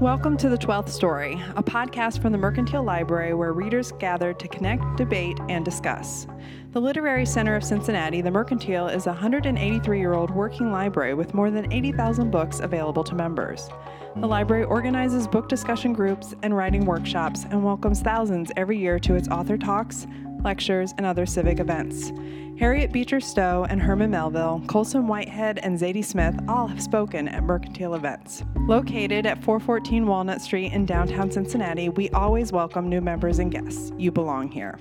Welcome to The Twelfth Story, a podcast from the Mercantile Library where readers gather to connect, debate, and discuss. The Literary Center of Cincinnati, the Mercantile, is a 183 year old working library with more than 80,000 books available to members. The library organizes book discussion groups and writing workshops and welcomes thousands every year to its author talks, lectures, and other civic events. Harriet Beecher Stowe and Herman Melville, Colson Whitehead, and Zadie Smith all have spoken at Mercantile events. Located at 414 Walnut Street in downtown Cincinnati, we always welcome new members and guests. You belong here.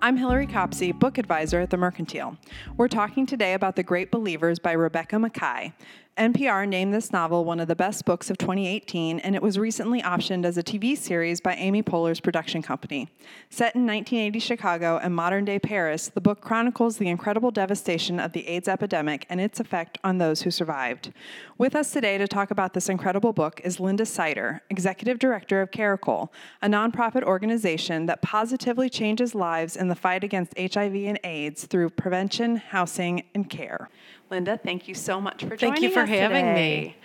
I'm Hillary Copsey, book advisor at the Mercantile. We're talking today about The Great Believers by Rebecca Makkai. NPR named this novel one of the best books of 2018, and it was recently optioned as a TV series by Amy Poehler's production company. Set in 1980 Chicago and modern day Paris, the book chronicles the incredible devastation of the AIDS epidemic and its effect on those who survived. With us today to talk about this incredible book is Linda Seiter, Executive Director of Caracole, a nonprofit organization that positively changes lives in the fight against HIV and AIDS through prevention, housing, and care. Linda, thank you so much for joining us. Thank you for having today. me.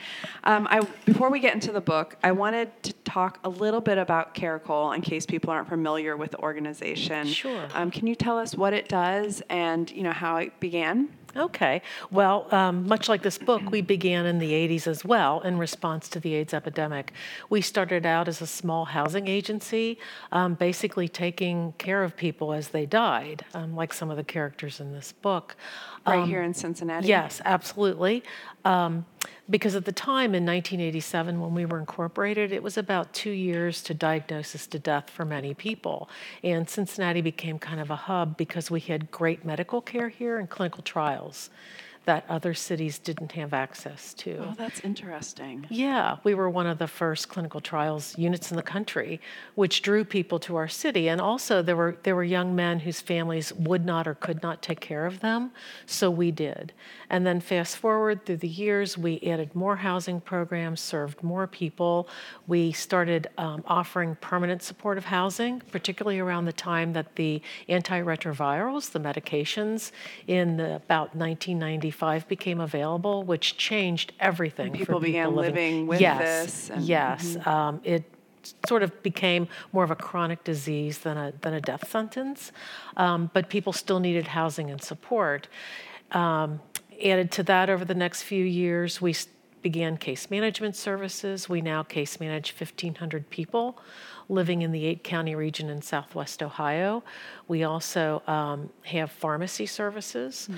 Um, I, before we get into the book, I wanted to talk a little bit about Caracole in case people aren't familiar with the organization. Sure. Um, can you tell us what it does and you know how it began? Okay. Well, um, much like this book, we began in the 80s as well in response to the AIDS epidemic. We started out as a small housing agency, um, basically taking care of people as they died, um, like some of the characters in this book. Right Um, here in Cincinnati. Yes, absolutely. Um, because at the time in 1987, when we were incorporated, it was about two years to diagnosis to death for many people. And Cincinnati became kind of a hub because we had great medical care here and clinical trials that other cities didn't have access to. Oh, that's interesting. Yeah, we were one of the first clinical trials units in the country, which drew people to our city. And also, there were there were young men whose families would not or could not take care of them, so we did. And then fast forward through the years, we added more housing programs, served more people. We started um, offering permanent supportive housing, particularly around the time that the antiretrovirals, the medications, in the, about 1995 became available, which changed everything. for people began living with yes, this and- yes, um, it sort of became more of a chronic disease than a than a death sentence, um, but people still needed housing and support. Um, added to that, over the next few years, we began case management services. We now case manage 1,500 people living in the eight county region in southwest Ohio. We also um, have pharmacy services,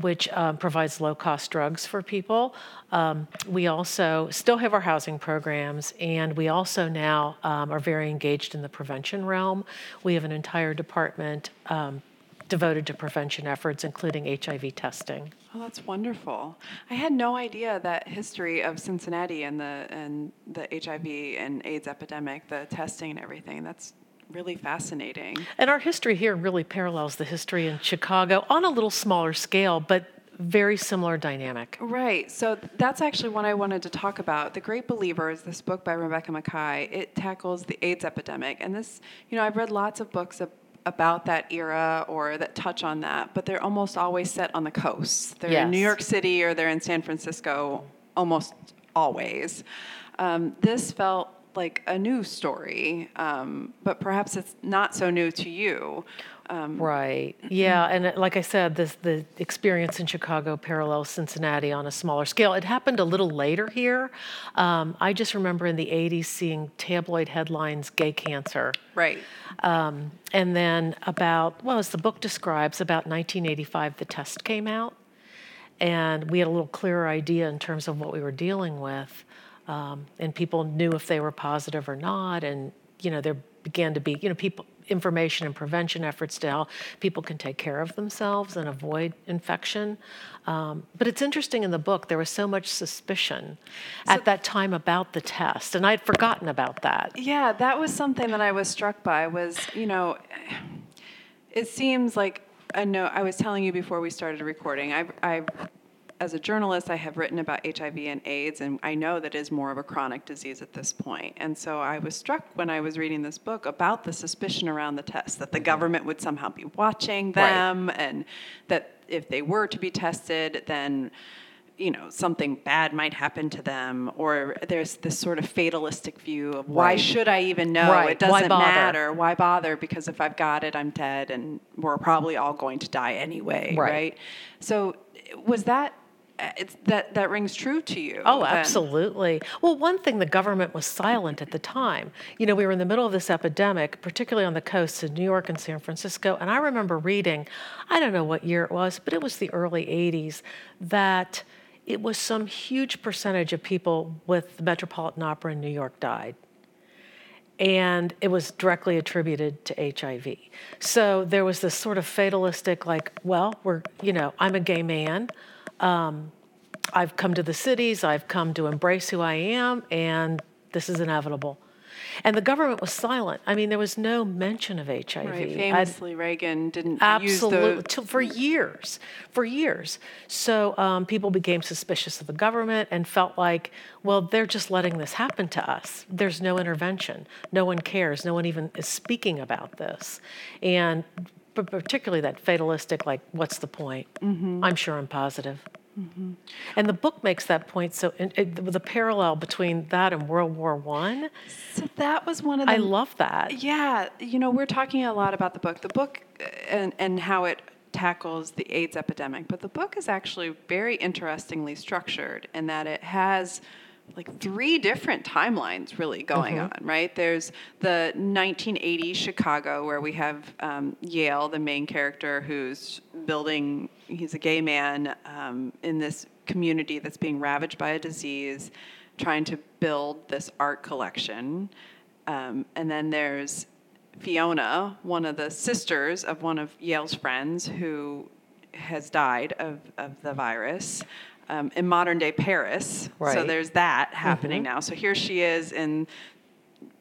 which um, provides low cost drugs for people. Um, we also still have our housing programs, and we also now um, are very engaged in the prevention realm. We have an entire department. Devoted to prevention efforts, including HIV testing. Oh, that's wonderful. I had no idea that history of Cincinnati and the and the HIV and AIDS epidemic, the testing and everything. That's really fascinating. And our history here really parallels the history in Chicago on a little smaller scale, but very similar dynamic. Right. So that's actually what I wanted to talk about. The Great Believers, this book by Rebecca Makkai, it tackles the AIDS epidemic. And this, you know, I've read lots of books about that era or that touch on that, but they're almost always set on the coast. They're in New York City or they're in San Francisco almost always. Um, this felt like a new story, um, but perhaps it's not so new to you. Um, Right. Yeah, and uh, like I said, this the experience in Chicago parallels Cincinnati on a smaller scale. It happened a little later here. Um, I just remember in the '80s seeing tabloid headlines, "Gay cancer," right. um, and then about well, as the book describes, about 1985, the test came out, and we had a little clearer idea in terms of what we were dealing with, um, and people knew if they were positive or not, and you know there began to be you know people information and prevention efforts to how people can take care of themselves and avoid infection. Um, but it's interesting in the book there was so much suspicion at that time about the test, and I'd forgotten about that. Yeah, that was something that I was struck by was, you know, it seems like I know I was telling you before we started recording. I I as a journalist, I have written about HIV and AIDS, and I know that is more of a chronic disease at this point. And so I was struck when I was reading this book about the suspicion around the test that the mm-hmm. government would somehow be watching Right. them, and that if they were to be tested, then you know something bad might happen to them or there's this sort of fatalistic view of why Right. should i even know Right. it Why doesn't bother? matter why bother because if i've got it i'm dead and we're probably all going to die anyway Right. right, so was that Uh, it's that that rings true to you Oh, then? absolutely. Well, one thing the government was silent at the time. You know, we were in the middle of this epidemic, particularly on the coasts in New York and San Francisco. And I remember reading, I don't know what year it was, but it was the early 80s, that it was some huge percentage of people with the Metropolitan Opera in New York died. And it was directly attributed to HIV. So there was this sort of fatalistic, like, well, we're, you know, I'm a gay man. I've come to the cities, I've come to embrace who I am, and this is inevitable. And the government was silent. I mean, there was no mention of HIV. right I'd- famously reagan didn't Absolutely, use till- for years, for years. So um, people became suspicious of the government and felt like, well, they're just letting this happen to us. There's no intervention. No one cares. No one even is speaking about this. And but particularly that fatalistic, like, what's the point? Mm-hmm. I'm sure I'm positive. And the book makes that point. So it, it, the parallel between that and World War One, so that was one of the I love that. Yeah, you know, we're talking a lot about the book. The book uh, and, and how it tackles the AIDS epidemic, but the book is actually very interestingly structured in that it has like three different timelines really going on, right? There's the 1980 Chicago, where we have um, Yale, the main character, who's building, he's a gay man um, in this community that's being ravaged by a disease, trying to build this art collection. Um, and then there's Fiona, one of the sisters of one of Yale's friends who has died of, of the virus um, in modern day Paris. So there's that happening now. So here she is in,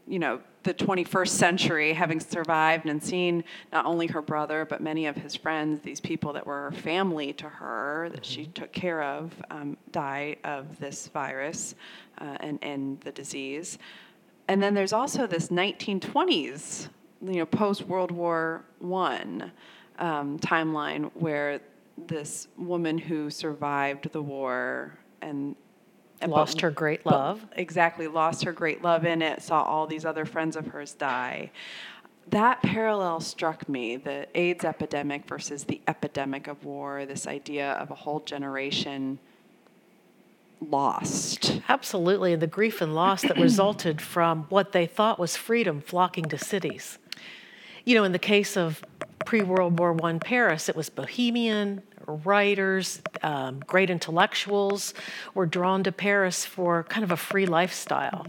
you know, the 21st century, having survived and seen not only her brother, but many of his friends, these people that were family to her, that she took care of, um, die of this virus uh, and, and the disease. And then there's also this 1920s, you know, post World War One um, timeline where this woman who survived the war and and Lost but- her great but- love. exactly, lost her great love in it, saw all these other friends of hers die. That parallel struck me the AIDS epidemic versus the epidemic of war, this idea of a whole generation lost. Absolutely, and the grief and loss that resulted from what they thought was freedom flocking to cities. You know, in the case of pre World War I Paris, it was bohemian, writers, um, great intellectuals were drawn to Paris for kind of a free lifestyle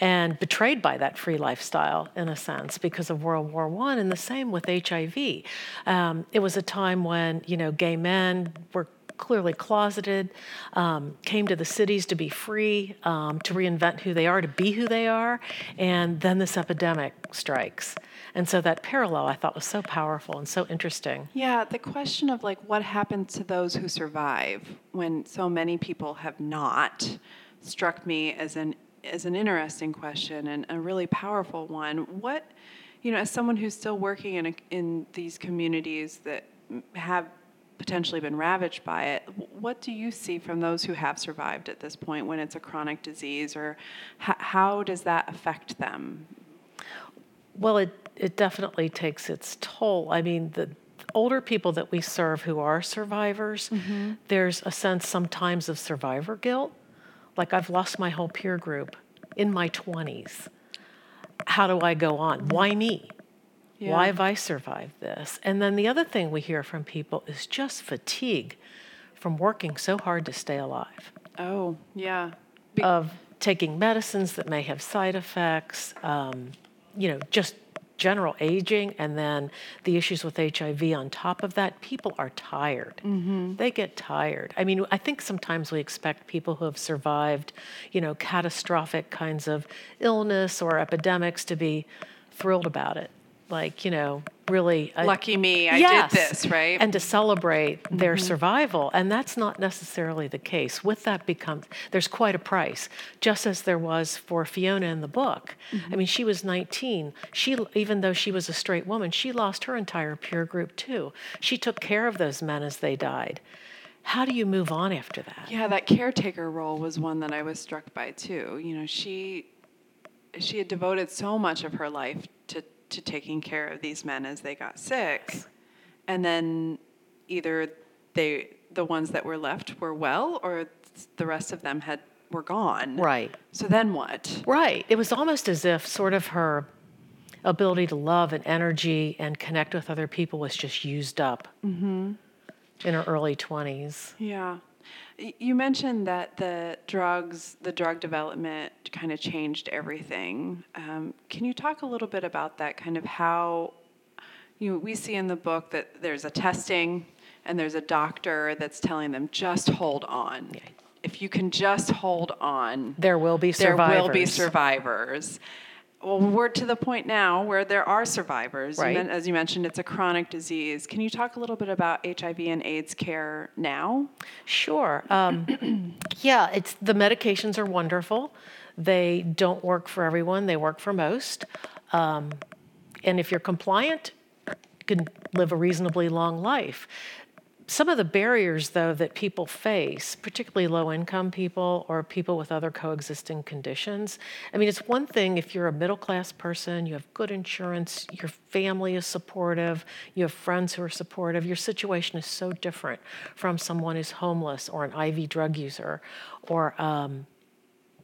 and betrayed by that free lifestyle in a sense because of World War I. And the same with HIV. Um, it was a time when, you know, gay men were clearly closeted, um, came to the cities to be free, um, to reinvent who they are, to be who they are, and then this epidemic strikes. And so that parallel I thought was so powerful and so interesting. Yeah, the question of like what happens to those who survive when so many people have not struck me as an as an interesting question and a really powerful one. What you know, as someone who's still working in a, in these communities that have potentially been ravaged by it, what do you see from those who have survived at this point when it's a chronic disease, or h- how does that affect them? Well, it, it definitely takes its toll. I mean, the older people that we serve who are survivors, mm-hmm. there's a sense sometimes of survivor guilt. Like, I've lost my whole peer group in my 20s. How do I go on? Why me? Why have I survived this? And then the other thing we hear from people is just fatigue from working so hard to stay alive Oh, yeah. Be- of taking medicines that may have side effects, um, you know, just general aging, and then the issues with HIV on top of that. People are tired. They get tired. I mean, I think sometimes we expect people who have survived, you know, catastrophic kinds of illness or epidemics to be thrilled about it. Like, you know, really. uh, Lucky me, I Yes, did this, right? And to celebrate their survival. And that's not necessarily the case. With that becomes there's quite a price, just as there was for Fiona in the book. I mean, she was 19. She even though she was a straight woman, she lost her entire peer group too. She took care of those men as they died. how do you move on after that? Yeah, that caretaker role was one that I was struck by too. You know, she she had devoted so much of her life to taking care of these men as they got sick, and then either they the ones that were left were well, or the rest of them had were gone. Right. So then what? Right. It was almost as if sort of her ability to love and energy and connect with other people was just used up mm-hmm. in her early 20s. Yeah. You mentioned that the drugs, the drug development kind of changed everything. Um, can you talk a little bit about that, kind of how you know, we see in the book that there's a testing and there's a doctor that's telling them just hold on. If you can just hold on, There will be survivors. there will be survivors. Well, we're to the point now where there are survivors. You men- As you mentioned, it's a chronic disease. Can you talk a little bit about HIV and AIDS care now? Sure. Um, yeah, it's the medications are wonderful. They don't work for everyone. They work for most. Um, and if you're compliant, you can live a reasonably long life. Some of the barriers, though, that people face, particularly low income people or people with other coexisting conditions, I mean, it's one thing if you're a middle class person, you have good insurance, your family is supportive, you have friends who are supportive, your situation is so different from someone who's homeless or an IV drug user or um,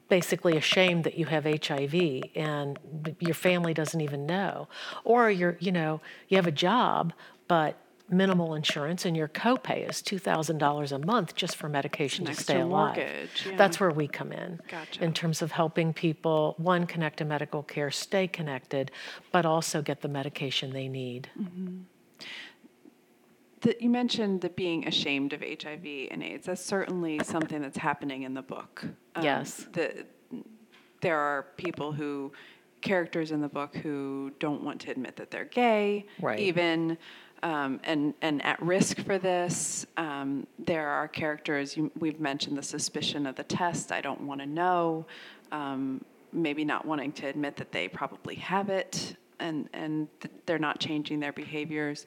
basically ashamed that you have HIV and your family doesn't even know. Or you're, you know, you have a job, but minimal insurance and your copay is $2,000 a month just for medication to stay alive. mortgage, yeah. That's where we come in. Gotcha. In terms of helping people, one, connect to medical care, stay connected, but also get the medication they need. The, you mentioned the being ashamed of HIV and AIDS. That's certainly something that's happening in the book. Um, Yes. The, there are people who, characters in the book who don't want to admit that they're gay, Right. even, um, and and at risk for this. Um, there are characters you, we've mentioned the suspicion of the test. I don't want to know. Um, maybe not wanting to admit that they probably have it, and and th- they're not changing their behaviors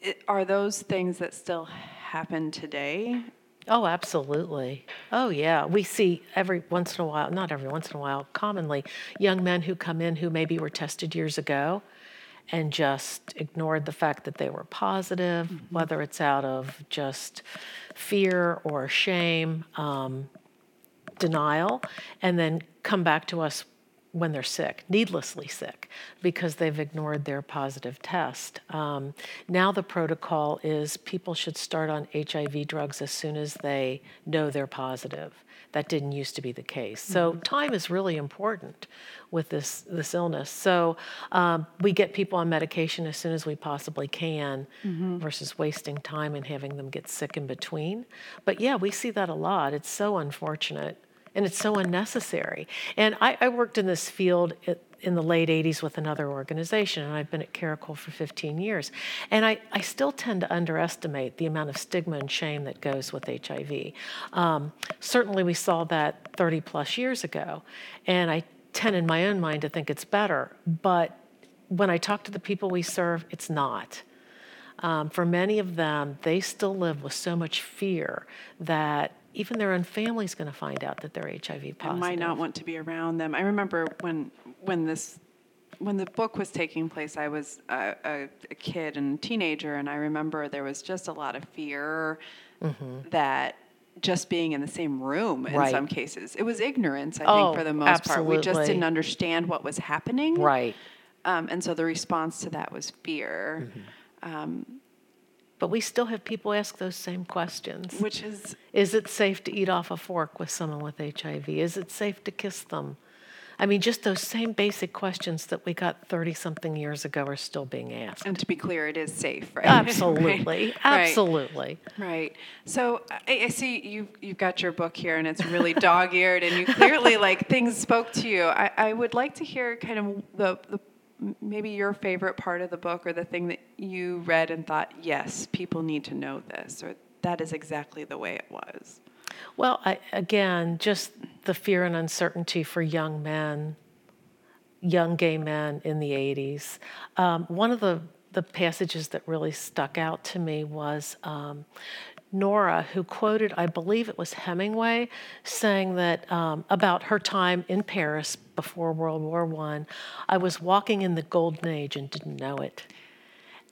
it, are those things that still happen today? Oh, absolutely. Oh, yeah. We see every once in a while, not every once in a while, commonly, young men who come in who maybe were tested years ago and just ignored the fact that they were positive, whether it's out of just fear or shame, um, denial, and then come back to us when they're sick, needlessly sick, because they've ignored their positive test. Um, now the protocol is people should start on HIV drugs as soon as they know they're positive. That didn't used to be the case. So time is really important with this this illness. So um, we get people on medication as soon as we possibly can, versus wasting time and having them get sick in between. But yeah, we see that a lot. It's so unfortunate and it's so unnecessary. And I, I worked in this field at, in the late 80s with another organization, and I've been at Caracole for 15 years. And I, I still tend to underestimate the amount of stigma and shame that goes with HIV. Um, certainly, we saw that 30 plus years ago, and I tend in my own mind to think it's better. But when I talk to the people we serve, it's not. Um, for many of them, they still live with so much fear that even their own family's going to find out that they're HIV positive. I might not want to be around them. I remember when when this when the book was taking place, I was a, a, a kid and teenager, and I remember there was just a lot of fear that just being in the same room in Mm-hmm. Right. some cases. It was ignorance, I Oh, think, for the most part. We just didn't understand what was happening. Right. Um, and so the response to that was fear, Mm-hmm. But we still have people ask those same questions. which is Is it safe to eat off a fork with someone with HIV? Is it safe to kiss them? I mean, just those same basic questions that we got 30 something years ago are still being asked. and to be clear, it is safe, right? Absolutely. Right. Absolutely. Right. So I, I see you you've got your book here, and it's really dog-eared, and you clearly like things spoke to you. I, I would like to hear kind of the, the maybe your favorite part of the book, or the thing that you read and thought, yes, people need to know this, or that is exactly the way it was. Well, I, again, just the fear and uncertainty for young men, young gay men in the 80s. Um, one of the, the passages that really stuck out to me was um, Nora, who quoted, I believe it was Hemingway, saying that um, about her time in Paris before World War I, I was walking in the golden age and didn't know it.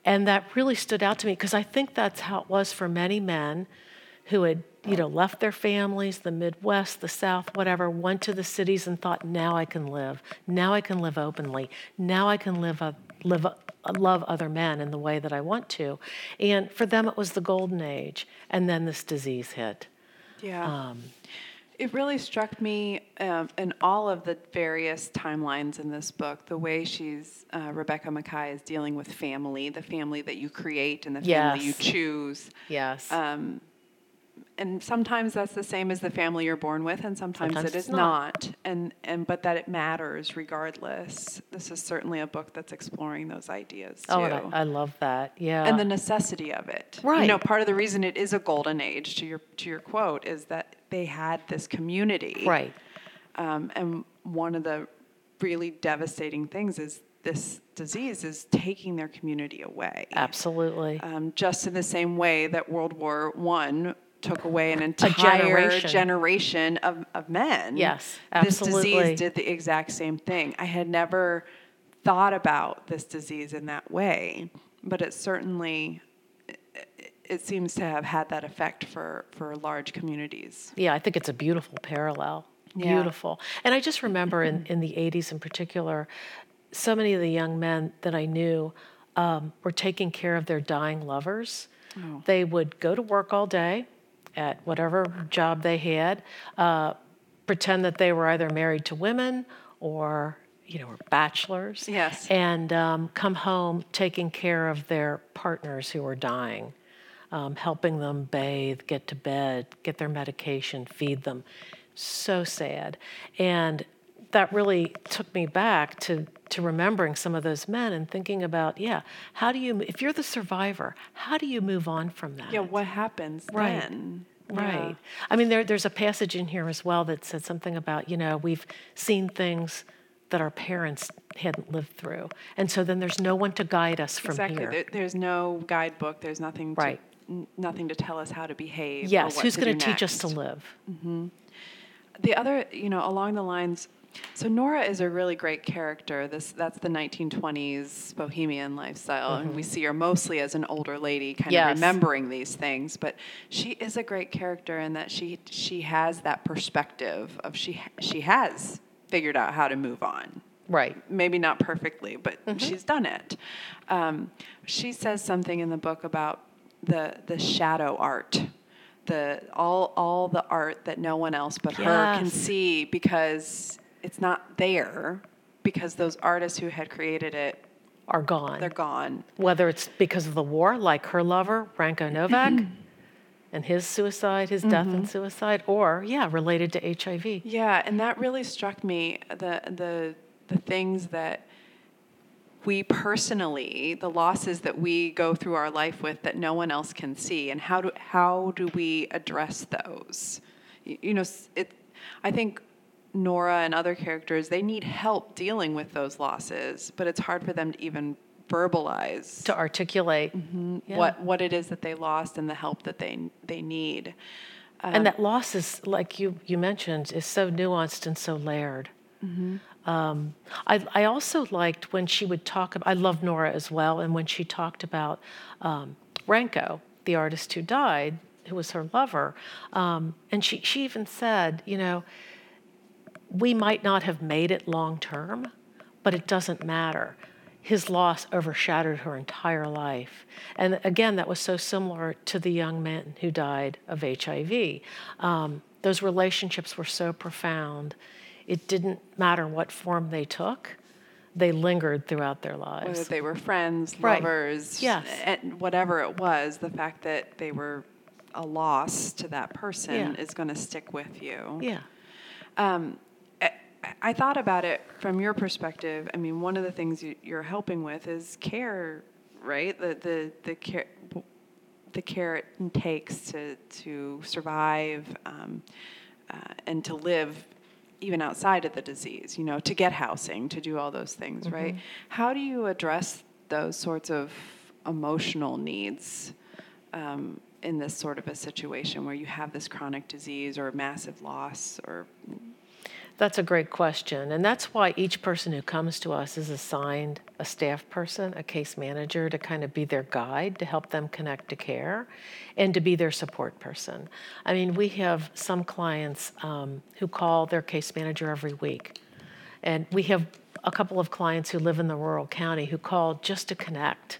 And that really stood out to me because I think that's how it was for many men who had you know left their families the midwest the south whatever went to the cities and thought now i can live now i can live openly now i can live a, live love other men in the way that i want to and for them it was the golden age and then this disease hit yeah um, it really struck me um, in all of the various timelines in this book, the way she's, uh, Rebecca Makkai is dealing with family, the family that you create and the family yes. you choose. Yes. Um, and sometimes that's the same as the family you're born with and sometimes, sometimes it is not. not. and and but that it matters regardless this is certainly a book that's exploring those ideas too. oh I, I, love that yeah and the necessity of it right you know part of the reason it is a golden age to your to your quote is that they had this community right um, and one of the really devastating things is this disease is taking their community away. Absolutely. Um, just in the same way that World War One took away an entire generation. generation, of, of men. Yes, absolutely. This disease did the exact same thing. I had never thought about this disease in that way, but it certainly it seems to have had that effect for, for large communities. Yeah, I think it's a beautiful parallel. Beautiful. And I just remember in, in the 80s in particular, so many of the young men that I knew um, were taking care of their dying lovers. Oh. They would go to work all day, at whatever job they had, uh, pretend that they were either married to women or you know, were bachelors. Yes. And um, come home taking care of their partners who were dying, um, helping them bathe, get to bed, get their medication, feed them. So sad. And that really took me back to to remembering some of those men and thinking about, yeah, how do you, if you're the survivor, how do you move on from that? Yeah, what happens right. then? Right. Yeah. I mean, there, there's a passage in here as well that said something about, you know, we've seen things that our parents hadn't lived through. And so then there's no one to guide us from exactly. here. There, there's no guidebook, there's nothing to, right. n- nothing to tell us how to behave. Yes, who's going to teach us to live? Mm-hmm. The other, you know, along the lines so Nora is a really great character. This that's the 1920s bohemian lifestyle, mm-hmm. and we mm-hmm. see her mostly as an older lady, kind yes. of remembering these things. But she is a great character in that she she has that perspective of she she has figured out how to move on. Right. Maybe not perfectly, but mm-hmm. she's done it. Um, she says something in the book about the the shadow art the all all the art that no one else but yes. her can see because it's not there because those artists who had created it are gone. They're gone. Whether it's because of the war, like her lover, Branko Novak, and his suicide, his mm-hmm. death and mm-hmm. suicide, or yeah, related to HIV. Yeah, and that really struck me the the the things that we personally, the losses that we go through our life with that no one else can see, and how do how do we address those? You, you know, it. I think Nora and other characters, they need help dealing with those losses, but it's hard for them to even verbalize to articulate mm-hmm, yeah. what what it is that they lost and the help that they they need. Um, and that loss is, like you you mentioned, is so nuanced and so layered. Mm-hmm. Um, I, I also liked when she would talk about. I love Nora as well, and when she talked about um, Branko, the artist who died, who was her lover, um, and she she even said, you know we might not have made it long term, but it doesn't matter. His loss overshadowed her entire life. And again, that was so similar to the young man who died of HIV. Um, those relationships were so profound. It didn't matter what form they took, they lingered throughout their lives. Whether they were friends, right. lovers, yes. whatever it was, the fact that they were a loss to that person yeah. is going to stick with you. Yeah. Um, I thought about it from your perspective. I mean, one of the things you're helping with is care, right? The the the care the care it takes to to survive um, uh, and to live even outside of the disease. You know, to get housing, to do all those things, mm-hmm. right? How do you address those sorts of emotional needs um, in this sort of a situation where you have this chronic disease or massive loss or That's a great question. And that's why each person who comes to us is assigned a staff person, a case manager to kind of be their guide, to help them connect to care, and to be their support person. I mean, we have some clients um, who call their case manager every week. And we have a couple of clients who live in the rural county who call just to connect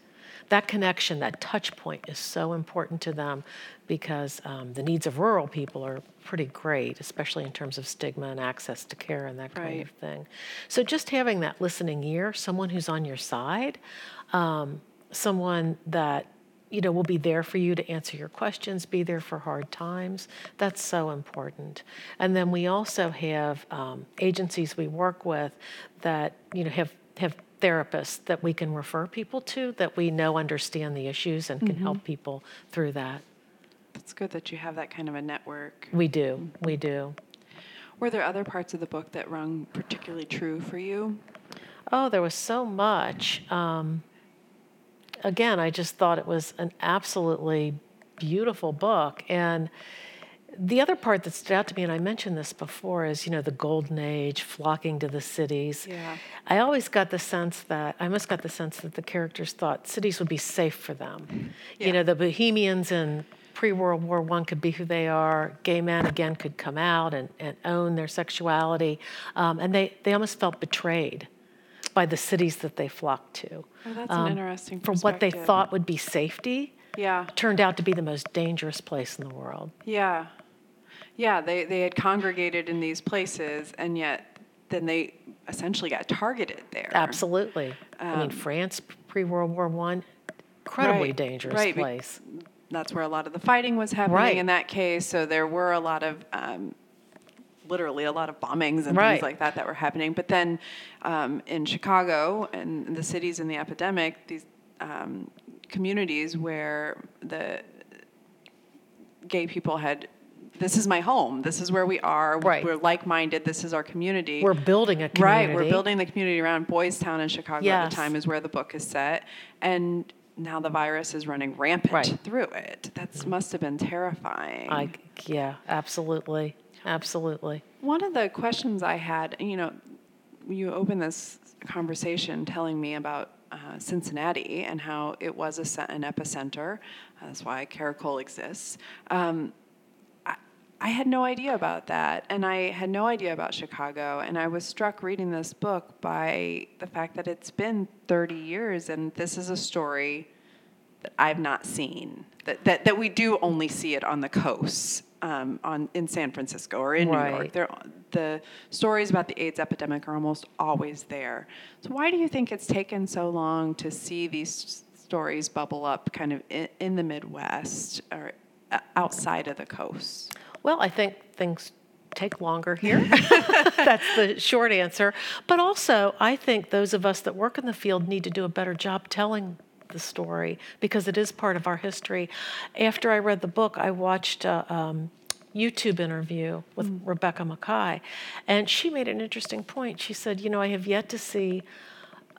that connection, that touch point is so important to them because um, the needs of rural people are pretty great, especially in terms of stigma and access to care and that kind Right. of thing. So just having that listening ear, someone who's on your side, um, someone that you know will be there for you to answer your questions, be there for hard times. That's so important. And then we also have um, agencies we work with that you know have have therapists that we can refer people to that we know understand the issues and can help people through that. it's good that you have that kind of a network. We do, we do. Were there other parts of the book that rung particularly true for you? Oh, there was so much. Um, again, I just thought it was an absolutely beautiful book. And the other part that stood out to me, and I mentioned this before, is you know the golden age flocking to the cities. Yeah. I always got the sense that I almost got the sense that the characters thought cities would be safe for them. Yeah. You know, the Bohemians in pre World War One could be who they are. Gay men again could come out and, and own their sexuality, um, and they they almost felt betrayed by the cities that they flocked to. Oh, that's an interesting For what they thought would be safety, Yeah. turned out to be the most dangerous place in the world. Yeah. Yeah, they, they had congregated in these places and yet then they essentially got targeted there. Absolutely. I mean, France pre World War One, incredibly Um, Right, dangerous right, place. That's where a lot of the fighting was happening Right. in that case. So there were a lot of, um, literally a lot of bombings and things like that that were happening. But then um, in Chicago and the cities in the epidemic, these um, communities where the gay people had, this is my home, this is where we are, Right. we're like-minded, this is our community. We're building a community. Right, we're building the community around Boys Town in Chicago at the time is where the book is set. And now the virus is running rampant Right. through it. That must have been terrifying. I, yeah, absolutely, absolutely. One of the questions I had, you know, you opened this conversation telling me about uh, Cincinnati and how it was a, an epicenter. That's why Caracole exists. Um, I, had no idea about that, and I had no idea about Chicago. And I was struck reading this book by the fact that it's been 30 years, and this is a story that I've not seen. That, that, that we do only see it on the coasts, um, on in San Francisco or in New York. They're, the stories about the AIDS epidemic are almost always there. So why do you think it's taken so long to see these stories bubble up, kind of in, in the Midwest or uh, outside of the coast? Well, I think things take longer here. That's the short answer. But also, I think those of us that work in the field need to do a better job telling the story because it is part of our history. After I read the book, I watched a um, YouTube interview with Rebecca Makkai, and she made an interesting point. She said, You know, I have yet to see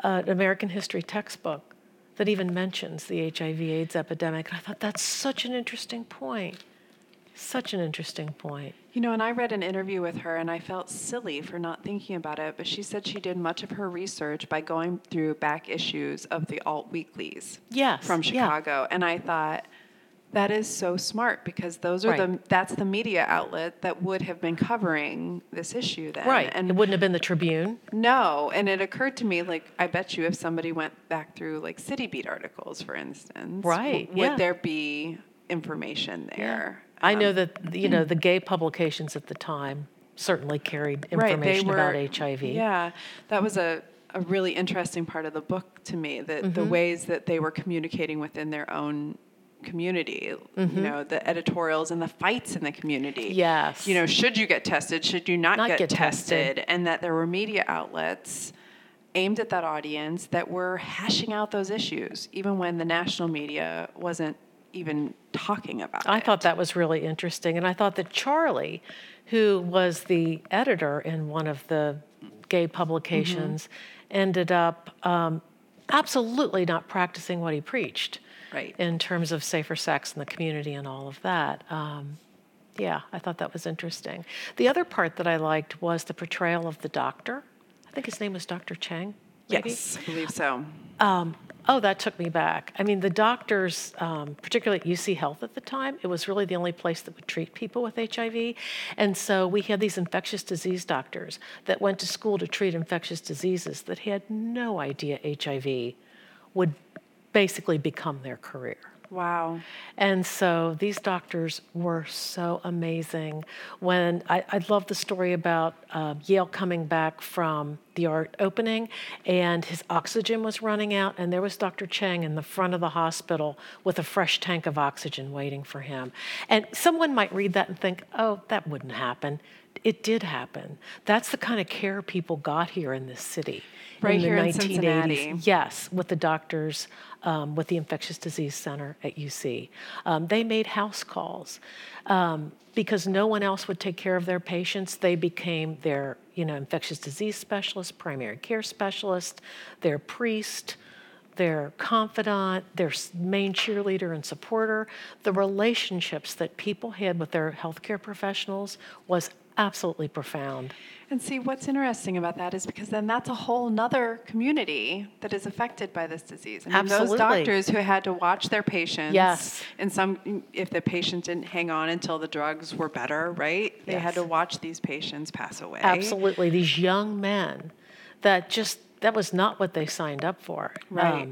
an American history textbook that even mentions the HIV AIDS epidemic. And I thought that's such an interesting point. Such an interesting point. You know, and I read an interview with her and I felt silly for not thinking about it, but she said she did much of her research by going through back issues of the alt weeklies Yes. from yeah. Chicago. And I thought, that is so smart because those are the that's the media outlet that would have been covering this issue then. Right. And it wouldn't have been the Tribune. no, and it occurred to me like I bet you if somebody went back through like City Beat articles, for instance, w- Right, would yeah. there be information there? I know Um, that you know the gay publications at the time certainly carried right, information they were, about HIV. Yeah, that was a, a really interesting part of the book to me. That the Mm-hmm. ways that they were communicating within their own community. Mm-hmm. You know, the editorials and the fights in the community. Yes. You know, should you get tested? Should you not, Not get, get tested? tested. And that there were media outlets aimed at that audience that were hashing out those issues, even when the national media wasn't even talking about I it. thought that was really interesting, and I thought that Charlie, who was the editor in one of the gay publications, ended up um, absolutely not practicing what he preached. Right. in terms of safer sex in the community and all of that. Um, yeah, I thought that was interesting. The other part that I liked was the portrayal of the doctor. I think his name was Dr. Chang. maybe? Yes, I believe so. Um, oh, that took me back. I mean, the doctors, um, particularly at UC Health at the time, it was really the only place that would treat people with HIV. And so we had these infectious disease doctors that went to school to treat infectious diseases that had no idea HIV would basically become their career. Wow. And so these doctors were so amazing. When I, I love the story about uh, Yale coming back from the art opening, and his oxygen was running out, and there was Dr. Cheng in the front of the hospital with a fresh tank of oxygen waiting for him. And someone might read that and think, "Oh, that wouldn't happen." It did happen. That's the kind of care people got here in this city Right in the here in 1980s. Cincinnati. Yes, with the doctors, um, with the Infectious Disease Center at UC. Um, they made house calls um, because no one else would take care of their patients. They became their, you know, infectious disease specialist, primary care specialist, their priest, their confidant, their main cheerleader and supporter. The relationships that people had with their healthcare professionals was absolutely profound. And see, what's interesting about that is because then that's a whole nother community that is affected by this disease. I mean, Absolutely. those doctors who had to watch their patients. Yes. And some, if the patient didn't hang on until the drugs were better, right? They had to watch these patients pass away. Absolutely. These young men that just, that was not what they signed up for. Um, Right.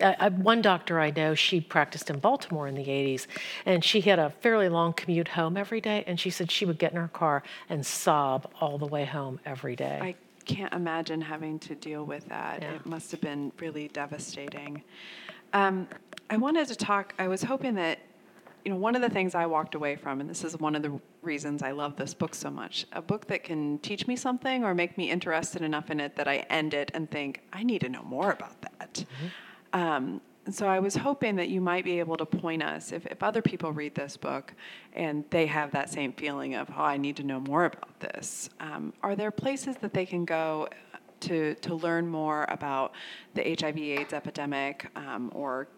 I, I, one doctor I know, she practiced in Baltimore in the 80s, and she had a fairly long commute home every day. And she said she would get in her car and sob all the way home every day. I can't imagine having to deal with that. Yeah. It must have been really devastating. Um, I wanted to talk, I was hoping that, you know, one of the things I walked away from, and this is one of the reasons I love this book so much, a book that can teach me something or make me interested enough in it that I end it and think, I need to know more about that. Um, so I was hoping that you might be able to point us, if, if other people read this book and they have that same feeling of, oh, I need to know more about this, um, are there places that they can go to, to learn more about the HIV AIDS epidemic um, or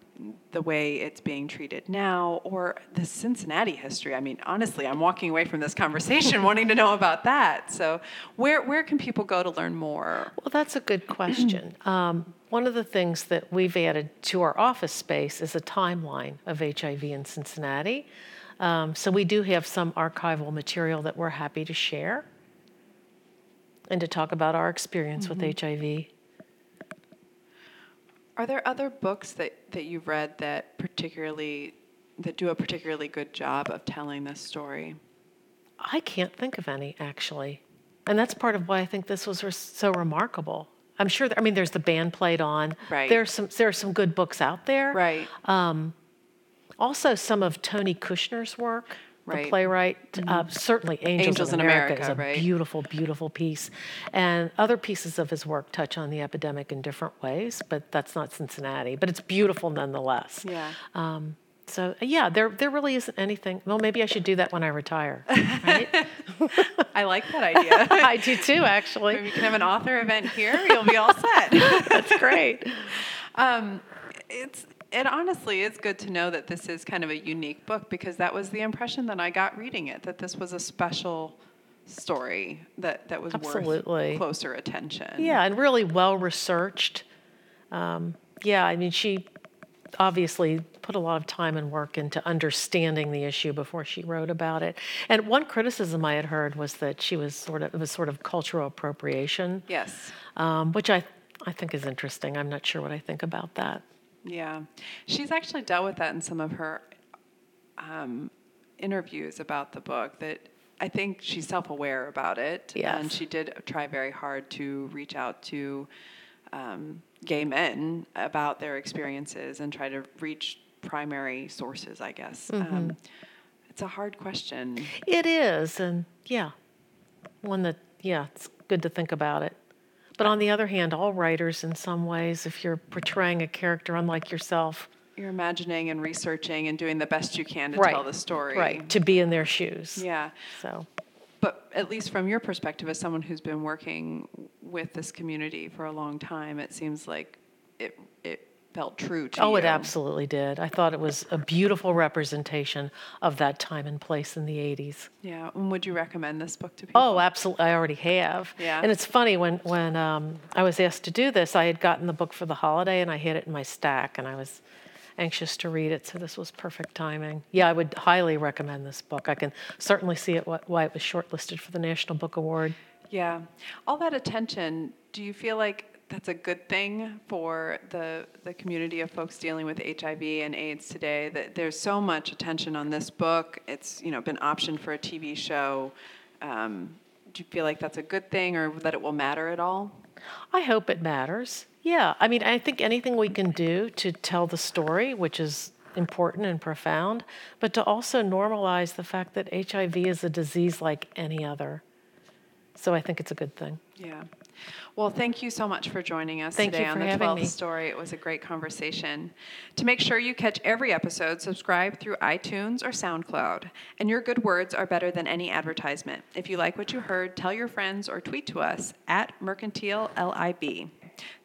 the way it's being treated now or the Cincinnati history? I mean, honestly, I'm walking away from this conversation wanting to know about that. So where, where can people go to learn more? Well, that's a good question. Um, one of the things that we've added to our office space is a timeline of HIV in Cincinnati. Um, so we do have some archival material that we're happy to share and to talk about our experience with HIV. Are there other books that, that you've read that particularly that do a particularly good job of telling this story? I can't think of any actually, and that's part of why I think this was res- so remarkable. I'm sure. That, I mean, there's the band played on. Right. There's some. There are some good books out there. Right. Um, Also, some of Tony Kushner's work, Right. Mm-hmm. the playwright, uh, certainly Angels, Angels in in America, America, is a right. beautiful, beautiful piece. And other pieces of his work touch on the epidemic in different ways, but that's not Cincinnati. But it's beautiful nonetheless. Yeah. Um, so yeah, there there really isn't anything. Well, maybe I should do that when I retire. Right? I like that idea. I do too, actually. Maybe you can have an author event here. You'll be all set. That's great. um, it's it honestly is good to know that this is kind of a unique book because that was the impression that I got reading it that this was a special story that that was Absolutely. worth closer attention. Yeah, and really well researched. Um, yeah, I mean, she obviously put a lot of time and work into understanding the issue before she wrote about it. And one criticism I had heard was that she was sort of it was sort of cultural appropriation, Yes. um, which I I think is interesting. I'm not sure what I think about that. Yeah, she's actually dealt with that in some of her um, interviews about the book. That I think she's self-aware about it, and she did try very hard to reach out to um, gay men about their experiences and try to reach primary sources. I guess um, it's a hard question. It is, and yeah, one that yeah, it's good to think about it. But on the other hand, all writers, in some ways, if you're portraying a character unlike yourself, You're imagining and researching and doing the best you can to right, tell the story. right, to be in their shoes. Yeah. So But at least from your perspective, as someone who's been working with this community for a long time, it seems like it it felt true to me. Oh, you. it absolutely did. I thought it was a beautiful representation of that time and place in the 80s. Yeah. And would you recommend this book to people? Oh, absolutely. I already have. Yeah. And it's funny when when um, I was asked to do this, I had gotten the book for the holiday and I had it in my stack, and I was anxious to read it. So this was perfect timing. Yeah, I would highly recommend this book. I can certainly see it why it was shortlisted for the National Book Award. Yeah. All that attention, do you feel like that's a good thing for the the community of folks dealing with HIV and AIDS today? That there's so much attention on this book. It's you know been optioned for a TV show. Um, do you feel like that's a good thing, or that it will matter at all? I hope it matters. Yeah, I mean, I think anything we can do to tell the story, which is important and profound, but to also normalize the fact that HIV is a disease like any other. So I think it's a good thing. Yeah. Well, thank you so much for joining us Thank you today on the having 12th me. story. It was a great conversation. To make sure you catch every episode, subscribe through iTunes or SoundCloud. And your good words are better than any advertisement. If you like what you heard, tell your friends or tweet to us at Mercantile LIB.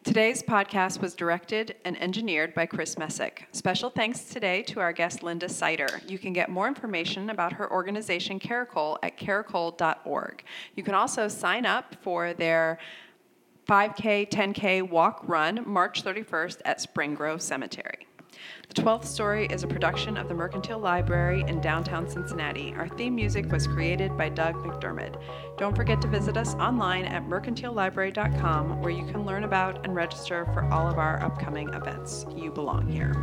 Today's podcast was directed and engineered by Chris Messick. Special thanks today to our guest Linda Seiter. You can get more information about her organization Caracole at caracole.org. You can also sign up for their 5K, 10K walk run March 31st at Spring Grove Cemetery. The 12th Story is a production of the Mercantile Library in downtown Cincinnati. Our theme music was created by Doug McDermott. Don't forget to visit us online at mercantilelibrary.com where you can learn about and register for all of our upcoming events. You belong here.